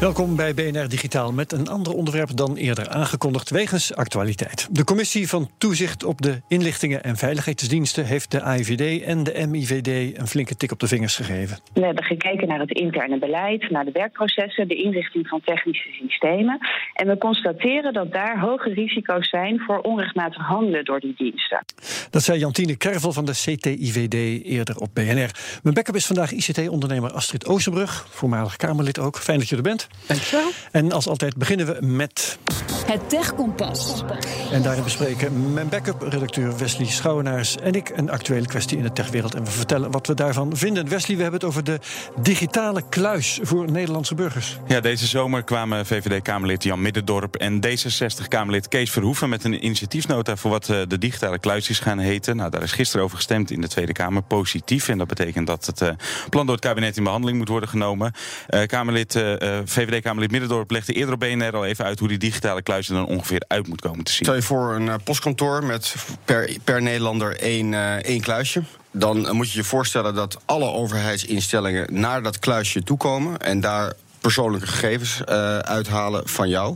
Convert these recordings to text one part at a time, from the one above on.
Welkom bij BNR Digitaal met een ander onderwerp dan eerder aangekondigd wegens actualiteit. De Commissie van Toezicht op de Inlichtingen en Veiligheidsdiensten heeft de AIVD en de MIVD een flinke tik op de vingers gegeven. We hebben gekeken naar het interne beleid, naar de werkprocessen, de inrichting van technische systemen. En we constateren dat daar hoge risico's zijn voor onrechtmatig handelen door die diensten. Dat zei Jantine Kervel van de CTIVD eerder op BNR. Mijn backup is vandaag ICT-ondernemer Astrid Oosterbrug, voormalig Kamerlid ook. Fijn dat je er bent. Dankjewel. En als altijd beginnen we met Het Techkompas. En daarin bespreken mijn backup-redacteur Wesley Schouwenaars en ik een actuele kwestie in de techwereld. En we vertellen wat we daarvan vinden. Wesley, we hebben het over de digitale kluis voor Nederlandse burgers. Ja, deze zomer kwamen VVD-Kamerlid Jan Middendorp en D66-Kamerlid Kees Verhoeven met een initiatiefnota voor wat eh, de digitale kluis is gaan heten. Nou, daar is gisteren over gestemd in de Tweede Kamer. Positief. En dat betekent dat het eh, plan door het kabinet in behandeling moet worden genomen. Eh, Kamerlid, eh, eh, VVD-Kamerlid Middendorp legde eerder op BNR al even uit hoe die digitale kluis er dan ongeveer uit moet komen te zien. Stel je voor een eh, postkantoor met per, per Nederlander één, eh, één kluisje. Dan eh, moet je je voorstellen dat alle overheidsinstellingen naar dat kluisje toekomen en daar persoonlijke gegevens uithalen van jou.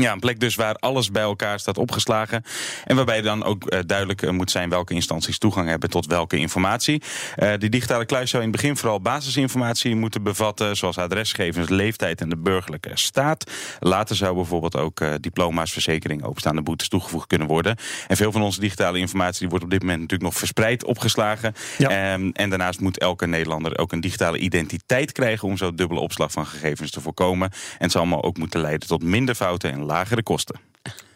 Ja, een plek dus waar alles bij elkaar staat opgeslagen. En waarbij dan ook eh, duidelijk eh, moet zijn welke instanties toegang hebben tot welke informatie. Eh, die digitale kluis zou in het begin vooral basisinformatie moeten bevatten, zoals adresgegevens, leeftijd en de burgerlijke staat. Later zou bijvoorbeeld ook diploma's, verzekering, openstaande boetes toegevoegd kunnen worden. En veel van onze digitale informatie die wordt op dit moment natuurlijk nog verspreid opgeslagen. Ja. Ehm, en daarnaast moet elke Nederlander ook een digitale identiteit krijgen om zo dubbele opslag van gegevens te voorkomen. En het zal allemaal ook moeten leiden tot minder fouten en lagere kosten.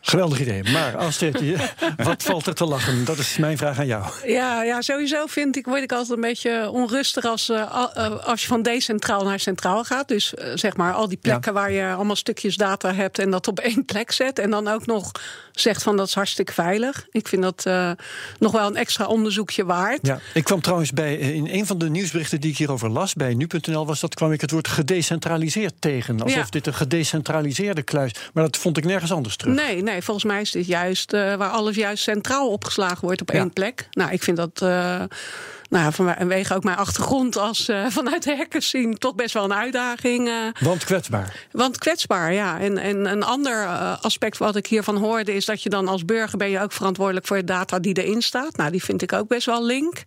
Geweldig idee. Maar Astrid, je- wat valt er te lachen? Dat is mijn vraag aan jou. Ja, ja, sowieso vind ik, word ik altijd een beetje onrustig als, eh, eh, als je van decentraal naar centraal gaat. Dus eh, zeg maar al die plekken waar je allemaal stukjes data hebt en dat op één plek zet. En dan ook nog zegt van dat is hartstikke veilig. Ik vind dat nog wel een extra onderzoekje waard. Ja, ik kwam trouwens bij, in een van de nieuwsberichten die ik hierover las, bij nu.nl was dat, kwam ik het woord gedecentraliseerd tegen. Alsof Ja. dit een gedecentraliseerde kluis. Maar dat vond ik nergens anders terug. Nee, nee, volgens mij is dit juist eh, waar alles juist centraal opgeslagen wordt op Ja. één plek. Nou, ik vind dat. Nou, vanwege ook mijn achtergrond als eh, vanuit de hackers zien toch best wel een uitdaging. eh. Want kwetsbaar. Want kwetsbaar, ja. En, en een ander eh, aspect wat ik hiervan hoorde... is dat je dan als burger ben je ook verantwoordelijk voor de data die erin staat. Nou, die vind ik ook best wel link.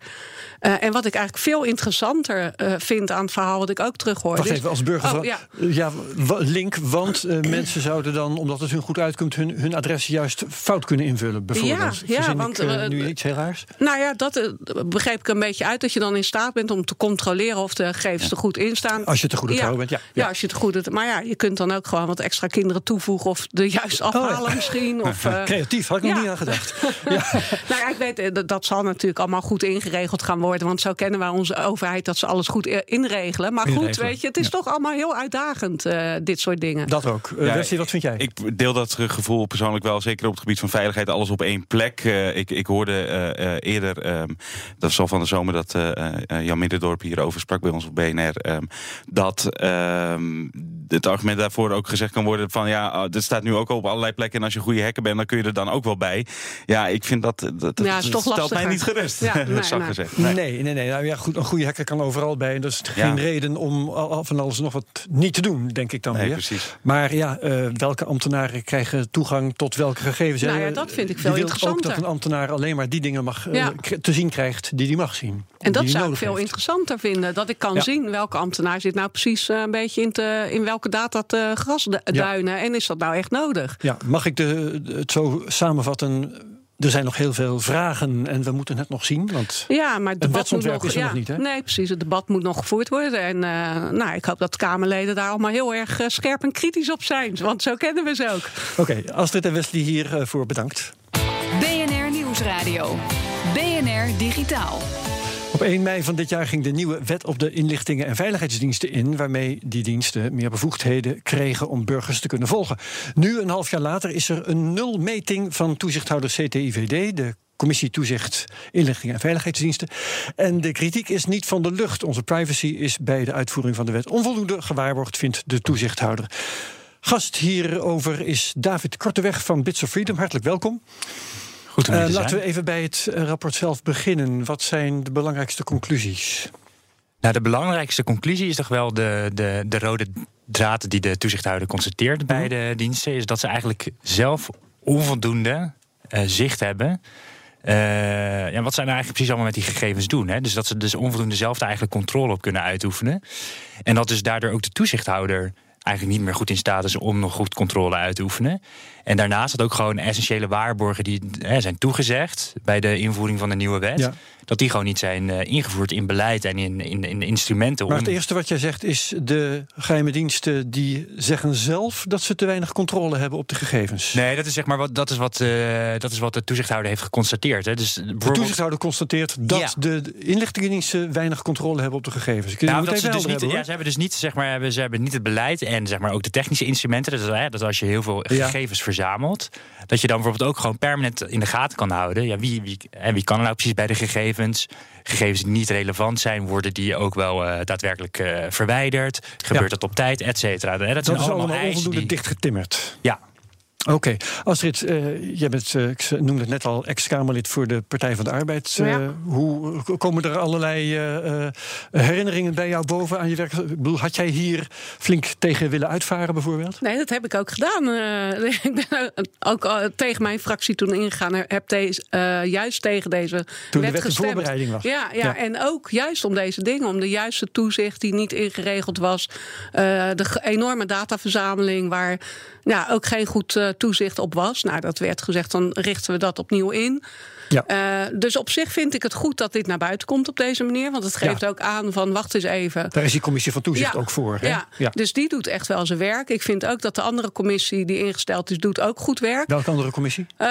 En wat ik eigenlijk veel interessanter vind aan het verhaal... wat ik ook terughoor... Wacht is- even, als burger. Oh, ja. link, want mensen zouden dan, omdat het hun goed uitkomt, hun, hun adres juist fout kunnen invullen. Bijvoorbeeld. Ja, ja, want, ik nu iets heel raars? Nou ja, dat begreep ik een beetje uit. Dat je dan in staat bent om te controleren of de gegevens er goed in staan. Als je te goed ja. bent, ja. Ja, als je het goed Maar ja, je kunt dan ook gewoon wat extra kinderen toevoegen. Of de juist afhalen misschien. Of, eh, Creatief, had ik nog niet aan gedacht. nou ja, ik weet, eh, dat, dat zal natuurlijk allemaal goed ingeregeld gaan worden. Want zo kennen wij onze overheid dat ze alles goed inregelen. Maar goed, weet je, het is ja. toch allemaal heel uitdagend, eh, dit soort dingen. Dat ook. Uh, Wesley, wat vind jij? Ik deel dat gevoel persoonlijk wel, zeker op het gebied van veiligheid, alles op één plek. Ik, ik hoorde eh, eh, eerder, ehm, dat was al van de zomer, dat eh, eh, Jan Middendorp hierover sprak bij ons op BNR. ehm, dat ehm, het argument daarvoor ook gezegd kan worden van ja, oh, dit staat nu ook al op allerlei plekken. En als je een goede hacker bent, dan kun je er dan ook wel bij. Ja, ik vind dat, dat, Ja, stelt mij niet gerust. Ja, nee, zacht nee. gezegd. Nee, nee, nee. Nou ja, goed, een goede hacker kan overal bij. En dat is geen Ja. reden om al- van alles nog wat niet te doen, denk ik dan Nee, weer. precies. Maar ja, eh, welke ambtenaren krijgen toegang tot welke gegevens? Nou ja, dat vind ik Je veel wilt interessanter. ook dat een ambtenaar alleen maar die dingen mag, te zien krijgt die hij mag zien. En dat zou ik veel heeft. interessanter vinden. Dat ik kan Ja. zien welke ambtenaar zit nou precies eh, een beetje in, te, in welke data te grasduinen. En is dat nou echt nodig? Ja, mag ik de, het zo samenvatten? er zijn nog heel veel vragen en we moeten het nog zien. Want ja, maar het debat moet nog, is er ja, nog niet, hè? Nee, precies. Het debat moet nog gevoerd worden. En eh, nou, ik hoop dat de Kamerleden daar allemaal heel erg eh, scherp en kritisch op zijn. Want zo kennen we ze ook. Oké, Astrid en Wesley hiervoor bedankt. BNR Nieuwsradio. BNR Digitaal. Op 1 mei van dit jaar ging de nieuwe wet op de inlichtingen en veiligheidsdiensten in, waarmee die diensten meer bevoegdheden kregen om burgers te kunnen volgen. Nu, een half jaar later, is er een nulmeting van toezichthouder CTIVD, de Commissie Toezicht Inlichtingen en Veiligheidsdiensten. En de kritiek is niet van de lucht. Onze privacy is bij de uitvoering van de wet onvoldoende gewaarborgd, vindt de toezichthouder. Gast hierover is David Korteweg van Bits of Freedom. Hartelijk welkom. Goed om Uh, te laten zijn. we even bij het eh, rapport zelf beginnen. Wat zijn de belangrijkste conclusies? Nou, de belangrijkste conclusie is toch wel de, de, de rode draad die de toezichthouder constateert bij de diensten. Is dat ze eigenlijk zelf onvoldoende eh, zicht hebben. eh, ja, wat zij nou eigenlijk precies allemaal met die gegevens doen. Hè? Dus dat ze dus onvoldoende zelf daar eigenlijk controle op kunnen uitoefenen. En dat dus daardoor ook de toezichthouder eigenlijk niet meer goed in staat is om nog goed controle uit te oefenen. En daarnaast dat ook gewoon essentiële waarborgen die hè, zijn toegezegd bij de invoering van de nieuwe wet. Ja. Dat die gewoon niet zijn eh, ingevoerd in beleid en in, in, in instrumenten. Maar om- het eerste wat jij zegt is... de geheime diensten die zeggen zelf dat ze te weinig controle hebben op de gegevens. Nee, dat is zeg maar wat, dat is wat, eh, dat is wat de toezichthouder heeft geconstateerd. Hè. Dus De bijvoorbeeld- toezichthouder constateert dat Ja. de inlichtingendiensten weinig controle hebben op de gegevens. Ik Nou, dat ze, dus niet, hebben, ja, ze hebben dus niet, zeg maar, hebben, ze hebben niet het beleid en zeg maar, ook de technische instrumenten. Dus hè, dat als je heel veel Ja. gegevens verzamelt, dat je dan bijvoorbeeld ook gewoon permanent in de gaten kan houden. Ja, wie, wie, en wie kan er nou precies bij de gegevens? Gegevens die niet relevant zijn, worden die ook wel eh, daadwerkelijk eh, verwijderd? Gebeurt dat op tijd, et cetera? Dat, Dat zijn is allemaal allemaal onvoldoende die... dichtgetimmerd. Ja. Oké, Astrid, jij bent, eh, ik noemde het net al, ex-Kamerlid voor de Partij van de Arbeid. Eh, Ja. hoe komen er allerlei herinneringen bij jou boven aan je werk? Ik bedoel, had jij hier flink tegen willen uitvaren bijvoorbeeld? Nee, dat heb ik ook gedaan. Ik ben ook tegen mijn fractie toen ingegaan. Heb deze, juist tegen deze Toen de wet in gestemd. voorbereiding was. Ja, ja, Ja. en ook juist om deze dingen. Om de juiste toezicht die niet ingeregeld was. de enorme dataverzameling waar ja, ook geen goed toezicht op was. Nou, dat werd gezegd, dan richten we dat opnieuw in. Ja. Eh, dus op zich vind ik het goed dat dit naar buiten komt op deze manier. Want het geeft Ja. ook aan van, wacht eens even. Daar is die commissie van toezicht Ja, ook voor. Hè? Ja. dus die doet echt wel zijn werk. Ik vind ook dat de andere commissie die ingesteld is, doet ook goed werk. Welke andere commissie? Eh,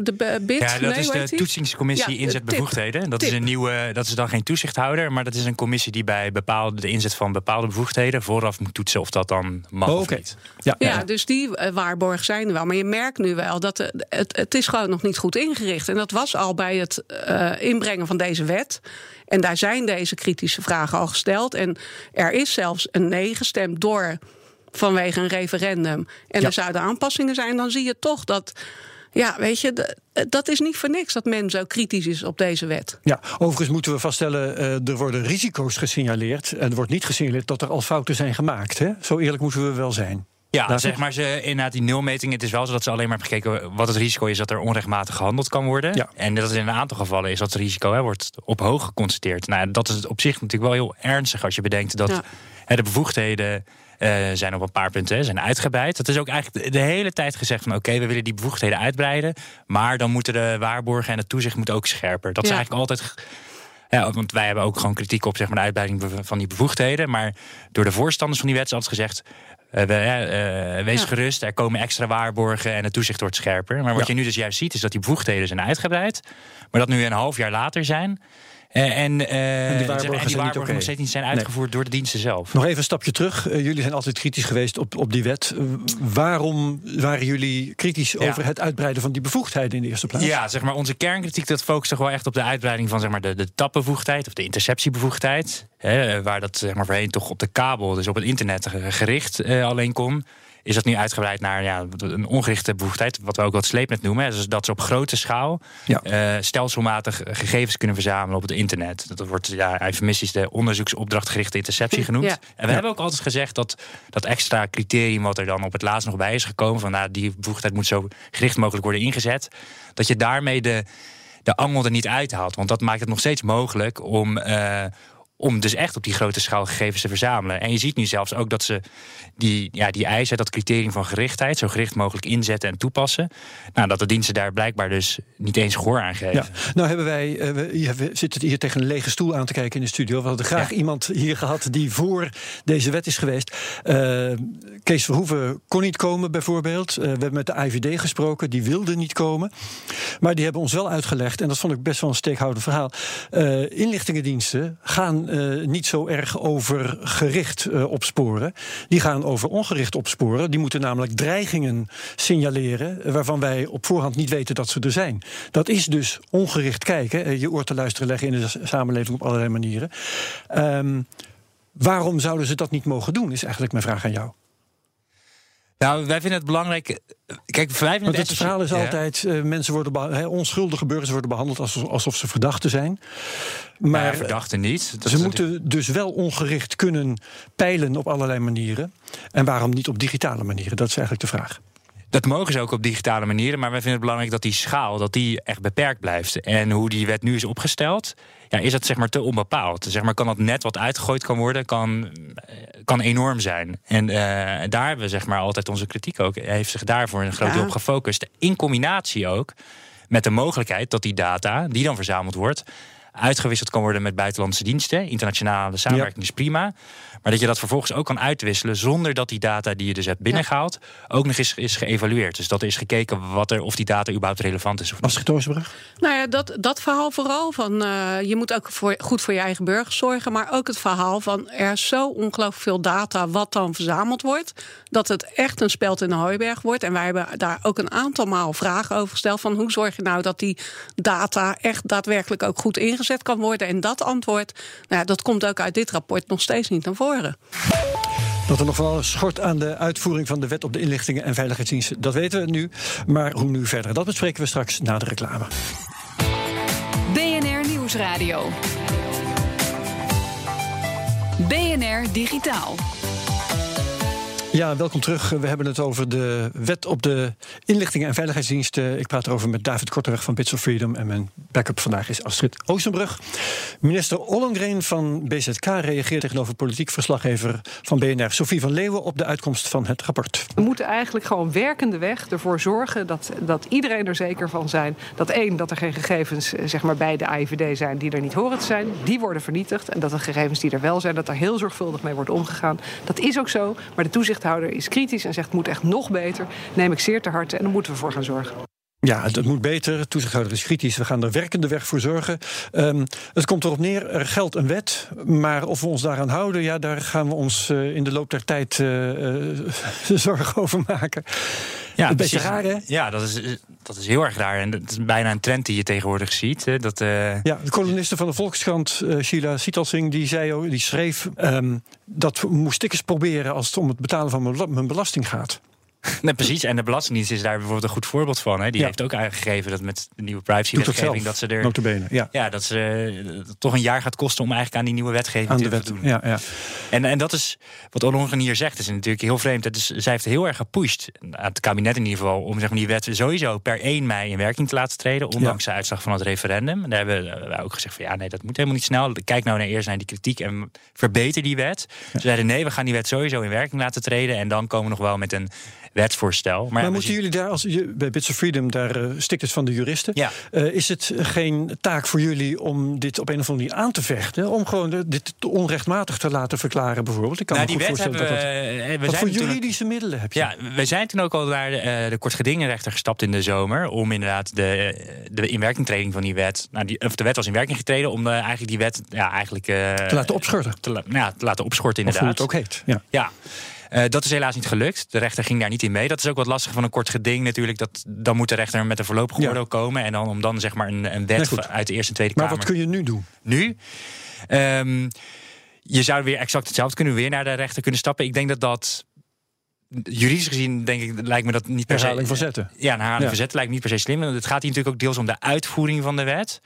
de BIT, Ja, dat nee, is de toetsingscommissie Ja, inzetbevoegdheden. Dat is een nieuwe, dat is dan geen toezichthouder, maar dat is een commissie die bij bepaalde, de inzet van bepaalde bevoegdheden vooraf moet toetsen of dat dan mag Oh, of oké. niet. Ja, Ja, dus die eh, waarborgen zijn er wel. Maar je merkt nu wel dat eh, het, het is gewoon nog niet goed ingericht. En dat was al bij het eh, inbrengen van deze wet. En daar zijn deze kritische vragen al gesteld. En er is zelfs een nee gestemd door vanwege een referendum. En Ja. er zouden aanpassingen zijn. Dan zie je toch dat. Ja, weet je, dat is niet voor niks dat men zo kritisch is op deze wet. Ja, overigens moeten we vaststellen, eh, er worden risico's gesignaleerd. En er wordt niet gesignaleerd dat er al fouten zijn gemaakt. Hè? Zo eerlijk moeten we wel zijn. Ja, zeg maar ze inderdaad die nulmeting. Het is wel zo dat ze alleen maar hebben gekeken wat het risico is dat er onrechtmatig gehandeld kan worden. Ja. En dat is in een aantal gevallen is dat het risico hè, wordt op hoog geconstateerd. Nou, dat is op zich natuurlijk wel heel ernstig als je bedenkt dat Ja. hè, de bevoegdheden. eh, zijn op een paar punten hè, zijn uitgebreid. Dat is ook eigenlijk de- hele tijd gezegd van oké, we willen die bevoegdheden uitbreiden. Maar dan moeten de waarborgen en het toezicht moeten ook scherper. Dat is eigenlijk altijd ja, want wij hebben ook gewoon kritiek op zeg maar, de uitbreiding van die bevoegdheden. Maar door de voorstanders van die wet is altijd gezegd. eh, we, eh, wees Ja. gerust, er komen extra waarborgen en het toezicht wordt scherper. Maar wat Ja. je nu dus juist ziet, is dat die bevoegdheden zijn uitgebreid. Maar dat nu een half jaar later zijn. Eh, en, eh, en die waarborgen zijn nog steeds niet zijn Nee. uitgevoerd door de diensten zelf. Nog even een stapje terug. Eh, jullie zijn altijd kritisch geweest op, op die wet. Waarom waren jullie kritisch Ja. over het uitbreiden van die bevoegdheden in de eerste plaats? Ja, zeg maar, onze kernkritiek dat focust toch wel echt op de uitbreiding van zeg maar, de, de tapbevoegdheid of de interceptiebevoegdheid. Hè, waar dat zeg maar, voorheen toch op de kabel, dus op het internet ge- gericht eh, alleen kon. Is dat nu uitgebreid naar ja, een ongerichte bevoegdheid, wat we ook wat sleepnet noemen. hè. Dus dat ze op grote schaal Ja. eh, stelselmatig gegevens kunnen verzamelen op het internet. Dat wordt ja, eufemistisch de onderzoeksopdrachtgerichte interceptie genoemd. Ja. En we hebben ook altijd gezegd dat dat extra criterium wat er dan op het laatst nog bij is gekomen, van nou, die bevoegdheid moet zo gericht mogelijk worden ingezet, dat je daarmee de, de angel er niet uithaalt. Want dat maakt het nog steeds mogelijk om, eh, om dus echt op die grote schaal gegevens te verzamelen. En je ziet nu zelfs ook dat ze die, ja, die eisen, dat criterium van gerichtheid, zo gericht mogelijk inzetten en toepassen. Nou, dat de diensten daar blijkbaar dus niet eens gehoor aan geven. Ja. Nou hebben wij, uh, we, we, zitten hier tegen een lege stoel aan te kijken in de studio. We hadden graag iemand hier gehad die voor deze wet is geweest. Uh, Kees Verhoeven kon niet komen bijvoorbeeld. Uh, we hebben met de IVD gesproken, die wilde niet komen. Maar die hebben ons wel uitgelegd, en dat vond ik best wel een steekhoudend verhaal. inlichtingendiensten uh, niet zo erg over gericht uh, opsporen. Die gaan over ongericht opsporen. Die moeten namelijk dreigingen signaleren waarvan wij op voorhand niet weten dat ze er zijn. Dat is dus ongericht kijken, je oor te luisteren leggen in de samenleving op allerlei manieren. Um, waarom zouden ze dat niet mogen doen, is eigenlijk mijn vraag aan jou. Nou, wij vinden het belangrijk. Kijk, wij vinden Want het, het verhaal is ja. altijd: uh, mensen worden he, onschuldige burgers worden behandeld alsof, alsof ze verdachten zijn. Maar ja, verdachten niet. Dat ze moeten dus wel ongericht kunnen peilen op allerlei manieren. En waarom niet op digitale manieren? Dat is eigenlijk de vraag. Dat mogen ze ook op digitale manieren, maar wij vinden het belangrijk dat die schaal dat die echt beperkt blijft. En hoe die wet nu is opgesteld, ja, is dat zeg maar te onbepaald. Zeg maar, kan dat net wat uitgegooid kan worden, kan, kan enorm zijn. En uh, daar hebben we zeg maar altijd onze kritiek ook, heeft zich daarvoor een groot deel op gefocust. In combinatie ook met de mogelijkheid dat die data, die dan verzameld wordt, uitgewisseld kan worden met buitenlandse diensten. Internationale samenwerking ja. is prima. Maar dat je dat vervolgens ook kan uitwisselen zonder dat die data die je dus hebt binnengehaald ook nog eens is geëvalueerd. Dus dat er is gekeken wat er, of die data überhaupt relevant is. Of Als Toosbrug? Nou ja, dat, dat verhaal vooral van uh, je moet ook voor, goed voor je eigen burgers zorgen. Maar ook het verhaal van er is zo ongelooflijk veel data wat dan verzameld wordt. Dat het echt een speld in de hooiberg wordt. En wij hebben daar ook een aantal maal vragen over gesteld. Van hoe zorg je nou dat die data echt daadwerkelijk ook goed kan worden. En dat antwoord, nou ja, dat komt ook uit dit rapport nog steeds niet naar voren. Dat er nog alles schort aan de uitvoering van de wet op de inlichtingen en veiligheidsdiensten, dat weten we nu. Maar hoe nu verder? Dat bespreken we straks na de reclame. BNR Nieuwsradio. BNR Digitaal. Ja, welkom terug. We hebben het over de wet op de inlichtingen en veiligheidsdiensten. Ik praat erover met David Korteweg van Bits of Freedom. En mijn backup vandaag is Astrid Oostenbrug. Minister Ollengren van BZK reageert tegenover politiek verslaggever van BNR, Sophie van Leeuwen, op de uitkomst van het rapport. We moeten eigenlijk gewoon werkende weg ervoor zorgen dat, dat iedereen er zeker van zijn dat één, dat er geen gegevens zeg maar, bij de AIVD zijn die er niet horen te zijn. Die worden vernietigd. En dat de gegevens die er wel zijn, dat er heel zorgvuldig mee wordt omgegaan. Dat is ook zo. Maar de toezicht is kritisch en zegt moet echt nog beter. Neem ik zeer te harte en daar moeten we voor gaan zorgen. Ja, het moet beter. Toezichthouder is kritisch. We gaan er werkende weg voor zorgen. Um, het komt erop neer, er geldt een wet. Maar of we ons daaraan houden, ja, daar gaan we ons uh, in de loop der tijd uh, uh, zorgen over maken. Ja, een beetje raar, hè? Ja, dat is, dat is heel erg raar. En dat is bijna een trend die je tegenwoordig ziet. Hè? Dat, Ja, de koloniste van de Volkskrant, Sheila Sietalsing, die, zei, die schreef... Um, dat moest ik eens proberen als het om het betalen van mijn belasting gaat. Nee, precies. En de Belastingdienst is daar bijvoorbeeld een goed voorbeeld van. Hè. Die ja. heeft ook aangegeven dat met de nieuwe privacywetgeving... dat ze er Notabene, ja. ja, dat ze dat toch een jaar gaat kosten om eigenlijk aan die nieuwe wetgeving aan te de wet, doen. Ja, ja. En, en dat is wat Ollongren hier zegt, is natuurlijk heel vreemd. Dat is, zij heeft heel erg gepusht, het kabinet in ieder geval... om zeg maar, die wet sowieso per 1 mei in werking te laten treden... ondanks ja. de uitslag van het referendum. En daar hebben wij ook gezegd van ja, nee, dat moet helemaal niet snel. Kijk nou naar eerst naar die kritiek en verbeter die wet. Ze zeiden nee, we gaan die wet sowieso in werking laten treden... en dan komen we nog wel met een wetsvoorstel. Maar, maar ja, moeten jullie daar, als je, bij Bits of Freedom, daar uh, stikt het van de juristen. Ja. Uh, is het geen taak voor jullie om dit op een of andere manier aan te vechten? Om gewoon dit onrechtmatig te laten verklaren, bijvoorbeeld? Ik kan nou, me goed voorstellen dat dat. We, we wat voor juridische ook, middelen heb je? Ja, we zijn toen ook al naar de, de kortgedingenrechter gestapt in de zomer. Om inderdaad de, de inwerkingtreding van die wet. Nou, die, of de wet was in werking getreden. Om de, eigenlijk die wet ja, eigenlijk, te laten opschorten. Te, ja, te laten opschorten, inderdaad. Of hoe het ook heet. Ja. ja. Uh, dat is helaas niet gelukt. De rechter ging daar niet in mee. Dat is ook wat lastig van een kort geding natuurlijk. Dat, dan moet de rechter met een voorlopig oordeel ja. komen. En dan om dan zeg maar een, een wet nee, uit de Eerste en Tweede maar Kamer. Maar wat kun je nu doen? Nu? Um, je zou weer exact hetzelfde kunnen. Weer naar de rechter kunnen stappen. Ik denk dat dat juridisch gezien denk ik, lijkt me dat niet per se... Herhaling van zetten. Ja, een herhaling ja. van zetten lijkt me niet per se slim. Het gaat hier natuurlijk ook deels om de uitvoering van de wet.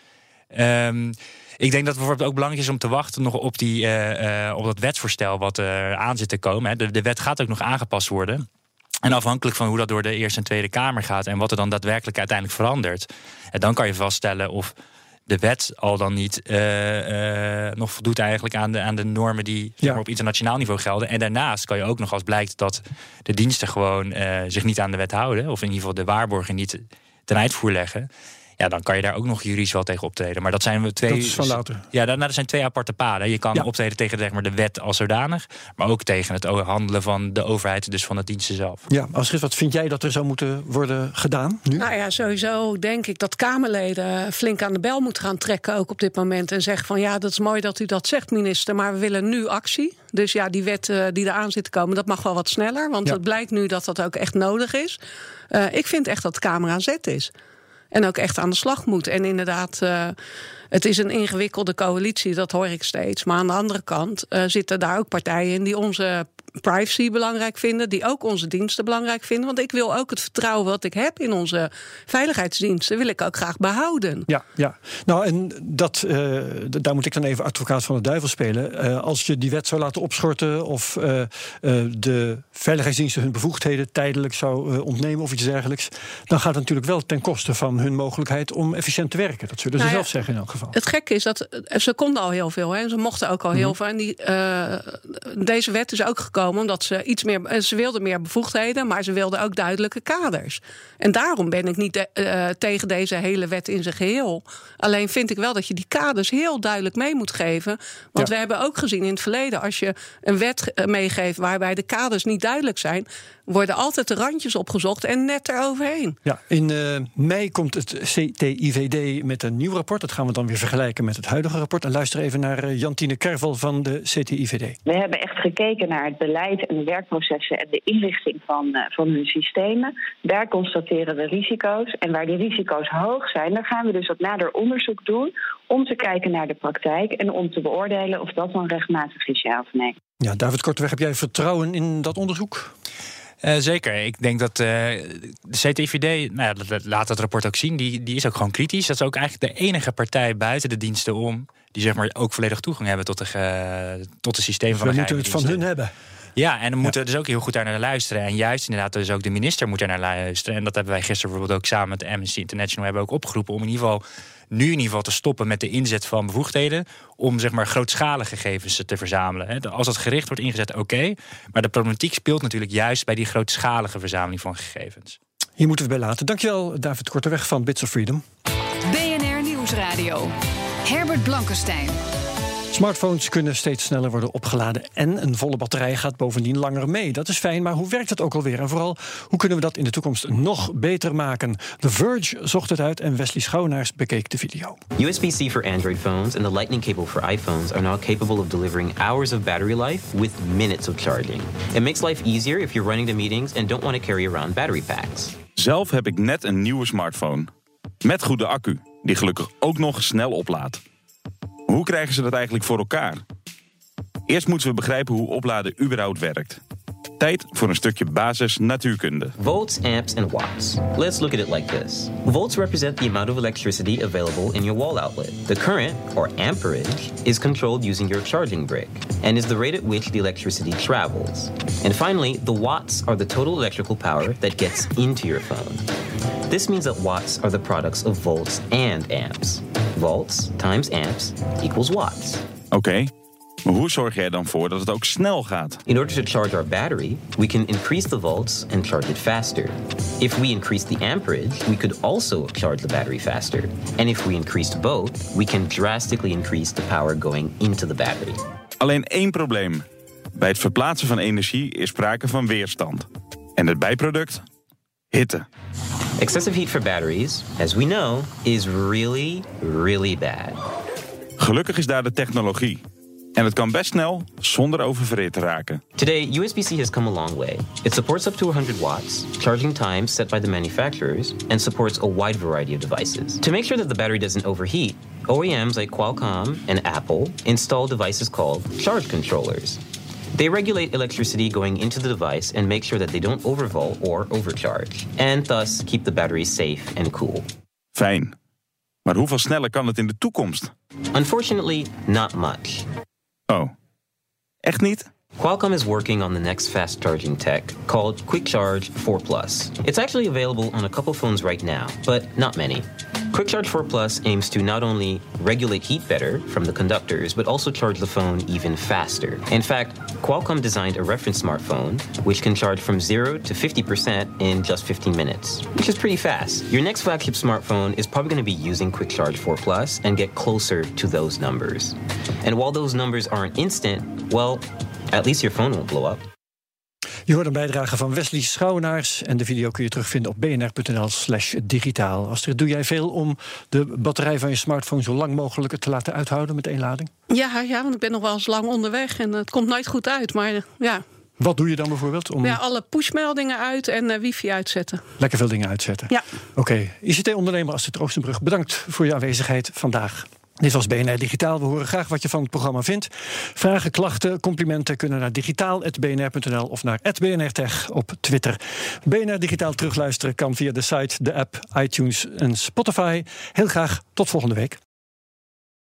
Um, ik denk dat het bijvoorbeeld ook belangrijk is om te wachten nog op, die, uh, uh, op dat wetsvoorstel wat er aan zit te komen. Hè. De, de wet gaat ook nog aangepast worden. En afhankelijk van hoe dat door de Eerste en Tweede Kamer gaat en wat er dan daadwerkelijk uiteindelijk verandert, dan kan je vaststellen of de wet al dan niet uh, uh, nog voldoet eigenlijk aan de, aan de normen die op internationaal niveau gelden. En daarnaast kan je ook nog als blijkt dat de diensten gewoon uh, zich niet aan de wet houden, of in ieder geval de waarborgen niet ten uitvoer leggen ja, dan kan je daar ook nog juridisch wel tegen optreden. Maar dat zijn we twee. Dat is van later. Ja, dat, dat zijn twee aparte paden. Je kan optreden tegen zeg maar, de wet als zodanig, maar ook tegen het handelen van de overheid, dus van de diensten zelf. Ja, Astrid, wat vind jij dat er zou moeten worden gedaan nu? Nou ja, sowieso denk ik dat Kamerleden flink aan de bel moeten gaan trekken, ook op dit moment. En zeggen van ja, dat is mooi dat u dat zegt, minister, maar we willen nu actie. Dus ja, die wet uh, die eraan zit te komen, dat mag wel wat sneller. Want het blijkt nu dat dat ook echt nodig is. Uh, ik vind echt dat de Kamer aan zet is. En ook echt aan de slag moet. En inderdaad, uh, het is een ingewikkelde coalitie, dat hoor ik steeds. Maar aan de andere kant uh, zitten daar ook partijen in die onze privacy belangrijk vinden, die ook onze diensten belangrijk vinden. Want ik wil ook het vertrouwen wat ik heb in onze veiligheidsdiensten, wil ik ook graag behouden. Ja, ja. nou en dat, uh, daar moet ik dan even advocaat van de duivel spelen. Uh, als je die wet zou laten opschorten of uh, de veiligheidsdiensten hun bevoegdheden tijdelijk zou ontnemen of iets dergelijks, dan gaat het natuurlijk wel ten koste van hun mogelijkheid om efficiënt te werken. Dat zullen ze nou ja, zelf zeggen in elk geval. Het gekke is dat ze konden al heel veel, hè. ze mochten ook al heel mm -hmm. veel. En die, deze wet is ook gekomen omdat ze iets meer. Eh, ze wilden meer bevoegdheden, maar ze wilden ook duidelijke kaders. En daarom ben ik niet de, uh, tegen deze hele wet in zijn geheel. Alleen vind ik wel dat je die kaders heel duidelijk mee moet geven. Want ja. we hebben ook gezien in het verleden, als je een wet eh, meegeeft waarbij de kaders niet duidelijk zijn, worden altijd de randjes opgezocht en net eroverheen. Ja, in uh, mei komt het CTIVD met een nieuw rapport. Dat gaan we dan weer vergelijken met het huidige rapport. En luister even naar uh, Jantine Kervel van de CTIVD. We hebben echt gekeken naar het beleid en de werkprocessen en de inrichting van, uh, van hun systemen. Daar constateren we risico's. En waar die risico's hoog zijn, dan gaan we dus wat nader onderzoek doen om te kijken naar de praktijk en om te beoordelen of dat dan rechtmatig is, ja of nee. Ja, David Korteweg, heb jij vertrouwen in dat onderzoek? Uh, zeker. Ik denk dat uh, de CTVD, nou ja, dat laat het rapport ook zien, die, die is ook gewoon kritisch. Dat is ook eigenlijk de enige partij buiten de diensten om, die zeg maar ook volledig toegang hebben tot de, uh, tot de systeem dus van de We moeten het van hun hebben. Ja, en dan moeten we dus ook heel goed daar naar luisteren. En juist inderdaad, dus ook de minister moet daar naar luisteren. En dat hebben wij gisteren bijvoorbeeld ook samen met Amnesty International hebben ook opgeroepen om in ieder geval nu in ieder geval te stoppen met de inzet van bevoegdheden om zeg maar grootschalige gegevens te verzamelen. Als dat gericht wordt ingezet, oké. Okay, maar de problematiek speelt natuurlijk juist bij die grootschalige verzameling van gegevens. Hier moeten we bij laten. Dankjewel, David Korteweg van Bits of Freedom. BNR Nieuwsradio. Herbert Blankenstein. Smartphones kunnen steeds sneller worden opgeladen en een volle batterij gaat bovendien langer mee. Dat is fijn, maar hoe werkt het ook alweer? En vooral, hoe kunnen we dat in de toekomst nog beter maken? The Verge zocht het uit en Wesley Schouwenaars bekeek de video. USB-C for Android phones and the Lightning cable for iPhones are now capable of delivering hours of battery life with minutes of charging. It makes life easier if you're running to meetings and don't want to carry around battery packs. Zelf heb ik net een nieuwe smartphone. Met goede accu, die gelukkig ook nog snel oplaadt. Hoe krijgen ze dat eigenlijk voor elkaar? Eerst moeten we begrijpen hoe opladen überhaupt werkt. Tijd voor een stukje basis natuurkunde. Volts, amps and watts. Let's look at it like this. Volts represent the amount of electricity available in your wall outlet. The current, or amperage, is controlled using your charging brick and is the rate at which the electricity travels. And finally, the watts are the total electrical power that gets into your phone. This means that watts are the products of volts and amps. Volts times amps equals watts. Oké, okay. maar hoe zorg jij dan voor dat het ook snel gaat? In order to charge our battery, we can increase the volts and charge it faster. If we increase the amperage, we could also charge the battery faster. And if we increased both, we can drastically increase the power going into the battery. Alleen één probleem. Bij het verplaatsen van energie is sprake van weerstand. En het bijproduct? Hitte. Excessive heat for batteries, as we know, is really, really bad. Gelukkig is daar de technologie. En het kan best snel zonder oververhit te raken. Today, USB-C has come a long way. It supports up to 100 watts, charging times set by the manufacturers, and supports a wide variety of devices. To make sure that the battery doesn't overheat, OEMs like Qualcomm and Apple install devices called charge controllers. They regulate electricity going into the device and make sure that they don't overvolt or overcharge, and thus keep the battery safe and cool. Fijn. Maar hoeveel sneller kan het in de toekomst? Unfortunately, not much. Oh. Echt niet? Qualcomm is working on the next fast charging tech called Quick Charge 4 Plus. It's actually available on a couple phones right now, but not many. Quick Charge 4 Plus aims to not only regulate heat better from the conductors, but also charge the phone even faster. In fact, Qualcomm designed a reference smartphone which can charge from 0 to 50% in just 15 minutes, which is pretty fast. Your next flagship smartphone is probably going to be using Quick Charge 4 Plus and get closer to those numbers. And while those numbers aren't instant, well, at least your phone won't blow up. Je hoort een bijdrage van Wesley Schouwenaars. En de video kun je terugvinden op bnr.nl/slash digitaal. Astrid, doe jij veel om de batterij van je smartphone zo lang mogelijk te laten uithouden met één lading? Ja, ja, want ik ben nog wel eens lang onderweg en het komt nooit goed uit. Maar ja. Wat doe je dan bijvoorbeeld? Om... Ja, alle pushmeldingen uit en uh, wifi uitzetten. Lekker veel dingen uitzetten. Ja. Oké, ICT-ondernemer Astrid Oostenbrug, bedankt voor je aanwezigheid vandaag. Dit was BNR Digitaal. We horen graag wat je van het programma vindt. Vragen, klachten, complimenten kunnen naar digitaal.bnr.nl of naar @bnrtech op Twitter. BNR Digitaal terugluisteren kan via de site, de app, iTunes en Spotify. Heel graag tot volgende week.